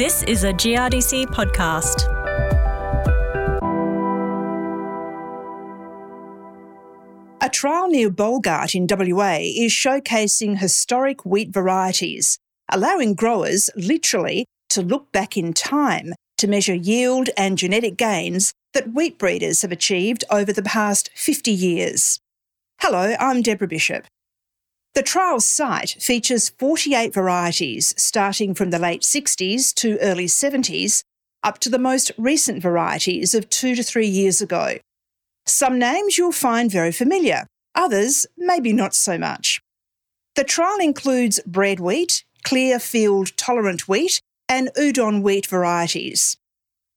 This is a GRDC podcast. A trial near Bolgart in WA is showcasing historic wheat varieties, allowing growers literally to look back in time to measure yield and genetic gains that wheat breeders have achieved over the past 50 years. Hello, I'm Deborah Bishop. The trial site features 48 varieties starting from the late 60s to early 70s up to the most recent varieties of two to three years ago. Some names you'll find very familiar, others maybe not so much. The trial includes bread wheat, Clearfield tolerant wheat, and udon wheat varieties.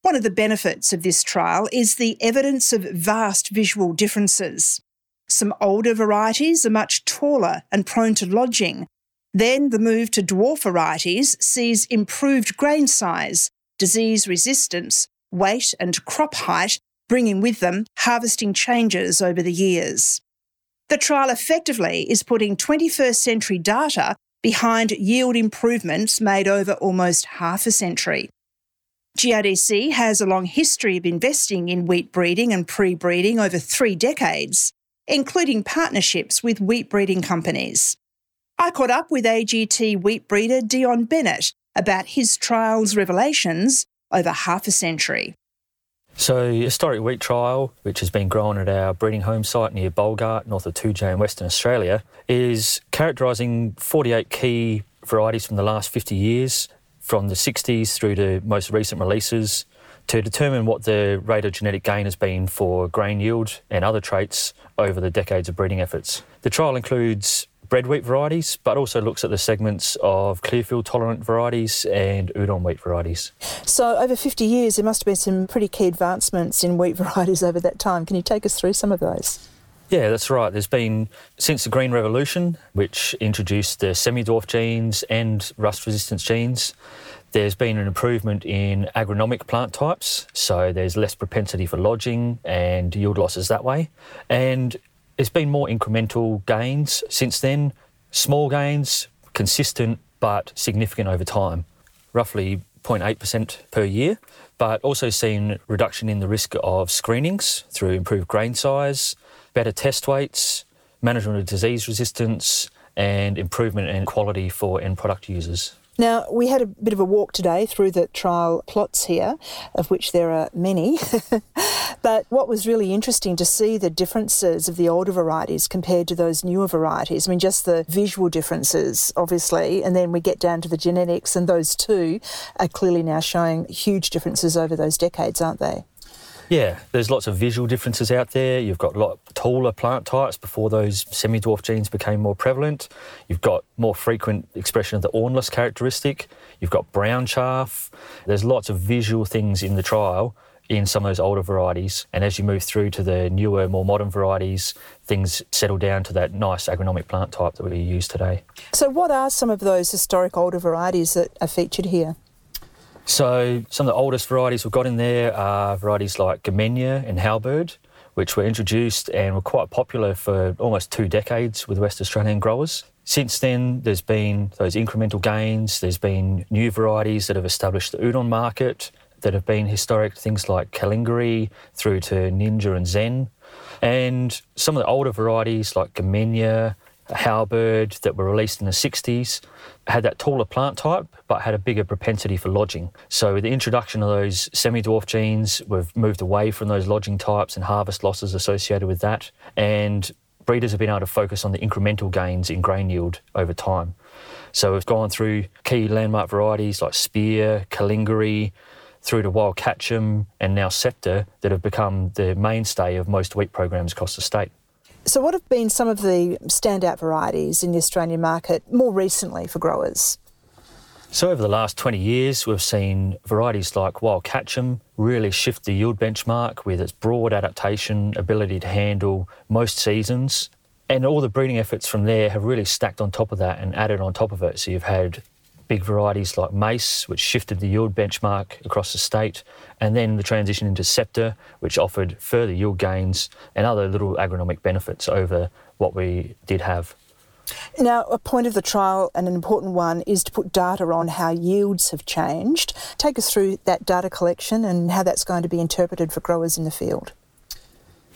One of the benefits of this trial is the evidence of vast visual differences. Some older varieties are much taller and prone to lodging. Then the move to dwarf varieties sees improved grain size, disease resistance, weight, and crop height, bringing with them harvesting changes over the years. The trial effectively is putting 21st century data behind yield improvements made over almost half a century. GRDC has a long history of investing in wheat breeding and pre breeding over three decades, including partnerships with wheat breeding companies. I caught up with AGT wheat breeder Dion Bennett about his trial's revelations over half a century. So, historic wheat trial, which has been grown at our breeding home site near Bolgart, north of Toodyay in Western Australia, is characterising 48 key varieties from the last 50 years, from the 60s through to most recent releases, to determine what the rate of genetic gain has been for grain yield and other traits over the decades of breeding efforts. The trial includes bread wheat varieties, but also looks at the segments of clearfield tolerant varieties and udon wheat varieties. So, over 50 years, there must have been some pretty key advancements in wheat varieties over that time. Can you take us through some of those? Yeah, that's right. There's been, since the Green Revolution, which introduced the semi dwarf genes and rust resistance genes, there's been an improvement in agronomic plant types. So, there's less propensity for lodging and yield losses that way. And there's been more incremental gains since then, small gains, consistent but significant over time, roughly 0.8% per year, but also seen reduction in the risk of screenings through improved grain size, better test weights, management of disease resistance, and improvement in quality for end product users. Now, we had a bit of a walk today through the trial plots here, of which there are many. but what was really interesting to see the differences of the older varieties compared to those newer varieties. I mean, just the visual differences, obviously, and then we get down to the genetics, and those two are clearly now showing huge differences over those decades, aren't they? Yeah, there's lots of visual differences out there. You've got a lot taller plant types before those semi-dwarf genes became more prevalent. You've got more frequent expression of the awnless characteristic. You've got brown chaff. There's lots of visual things in the trial in some of those older varieties. And as you move through to the newer, more modern varieties, things settle down to that nice agronomic plant type that we use today. So, what are some of those historic older varieties that are featured here? So some of the oldest varieties we've got in there are varieties like Gamenia and Halberd, which were introduced and were quite popular for almost two decades with West Australian growers. Since then, there's been those incremental gains. There's been new varieties that have established the udon market that have been historic, things like Calingiri through to Ninja and Zen. And some of the older varieties like Halberd that were released in the 60s had that taller plant type but had a bigger propensity for lodging. So, with the introduction of those semi dwarf genes, we've moved away from those lodging types and harvest losses associated with that. And breeders have been able to focus on the incremental gains in grain yield over time. So, we've gone through key landmark varieties like Spear, Calingiri, through to Wyalkatchem, and now Scepter that have become the mainstay of most wheat programs across the state. So, what have been some of the standout varieties in the Australian market more recently for growers? So, over the last 20 years, we've seen varieties like Wyalkatchem really shift the yield benchmark with its broad adaptation, ability to handle most seasons. And all the breeding efforts from there have really stacked on top of that and added on top of it. So, you've had big varieties like Mace, which shifted the yield benchmark across the state, and then the transition into Scepter, which offered further yield gains and other little agronomic benefits over what we did have. Now, a point of the trial and an important one is to put data on how yields have changed. Take us through that data collection and how that's going to be interpreted for growers in the field.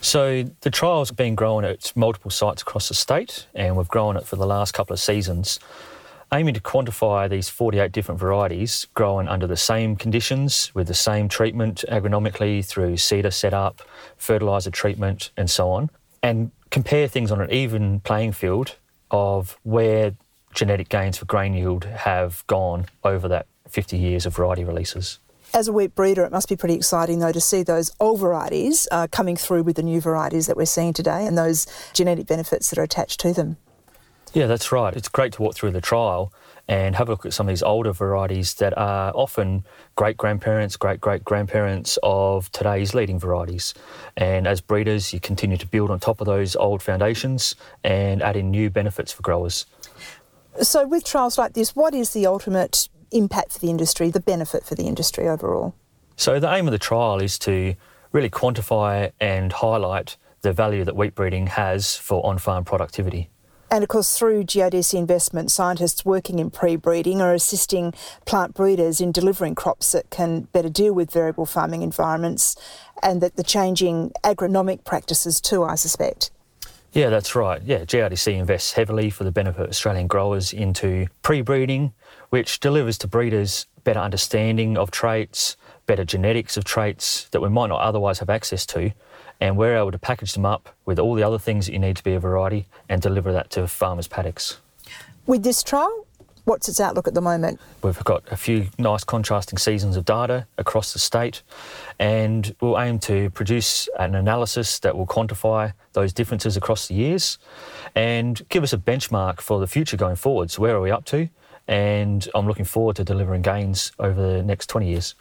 So the trial's been grown at multiple sites across the state, and we've grown it for the last couple of seasons, aiming to quantify these 48 different varieties grown under the same conditions with the same treatment agronomically through seeder setup, fertiliser treatment, and so on, and compare things on an even playing field of where genetic gains for grain yield have gone over that 50 years of variety releases. As a wheat breeder, it must be pretty exciting though to see those old varieties uh, coming through with the new varieties that we're seeing today and those genetic benefits that are attached to them. Yeah, that's right. It's great to walk through the trial and have a look at some of these older varieties that are often great grandparents, great great grandparents of today's leading varieties. And as breeders, you continue to build on top of those old foundations and add in new benefits for growers. So, with trials like this, what is the ultimate impact for the industry, the benefit for the industry overall? So, the aim of the trial is to really quantify and highlight the value that wheat breeding has for on farm productivity. And of course, through GRDC investment, scientists working in pre breeding are assisting plant breeders in delivering crops that can better deal with variable farming environments and that the changing agronomic practices too, I suspect. Yeah, that's right. Yeah, GRDC invests heavily for the benefit of Australian growers into pre breeding, which delivers to breeders better understanding of traits, better genetics of traits that we might not otherwise have access to. And we're able to package them up with all the other things that you need to be a variety and deliver that to farmers' paddocks. With this trial, what's its outlook at the moment? We've got a few nice contrasting seasons of data across the state, and we'll aim to produce an analysis that will quantify those differences across the years and give us a benchmark for the future going forward. So, where are we up to? And I'm looking forward to delivering gains over the next 20 years.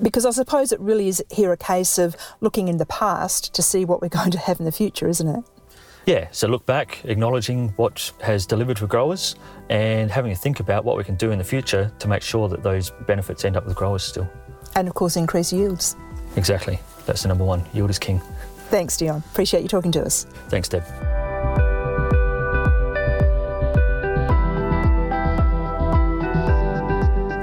Because I suppose it really is here a case of looking in the past to see what we're going to have in the future, isn't it? Yeah, so look back, acknowledging what has delivered for growers and having a think about what we can do in the future to make sure that those benefits end up with growers still. And of course, increase yields. Exactly. That's the number one. Yield is king. Thanks, Dion. Appreciate you talking to us. Thanks, Deb.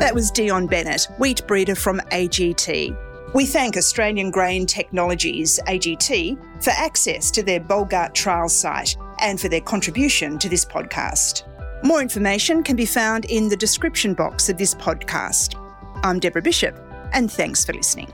That was Dion Bennett, wheat breeder from AGT. We thank Australian Grain Technologies, AGT, for access to their Bolgart trial site and for their contribution to this podcast. More information can be found in the description box of this podcast. I'm Deborah Bishop, and thanks for listening.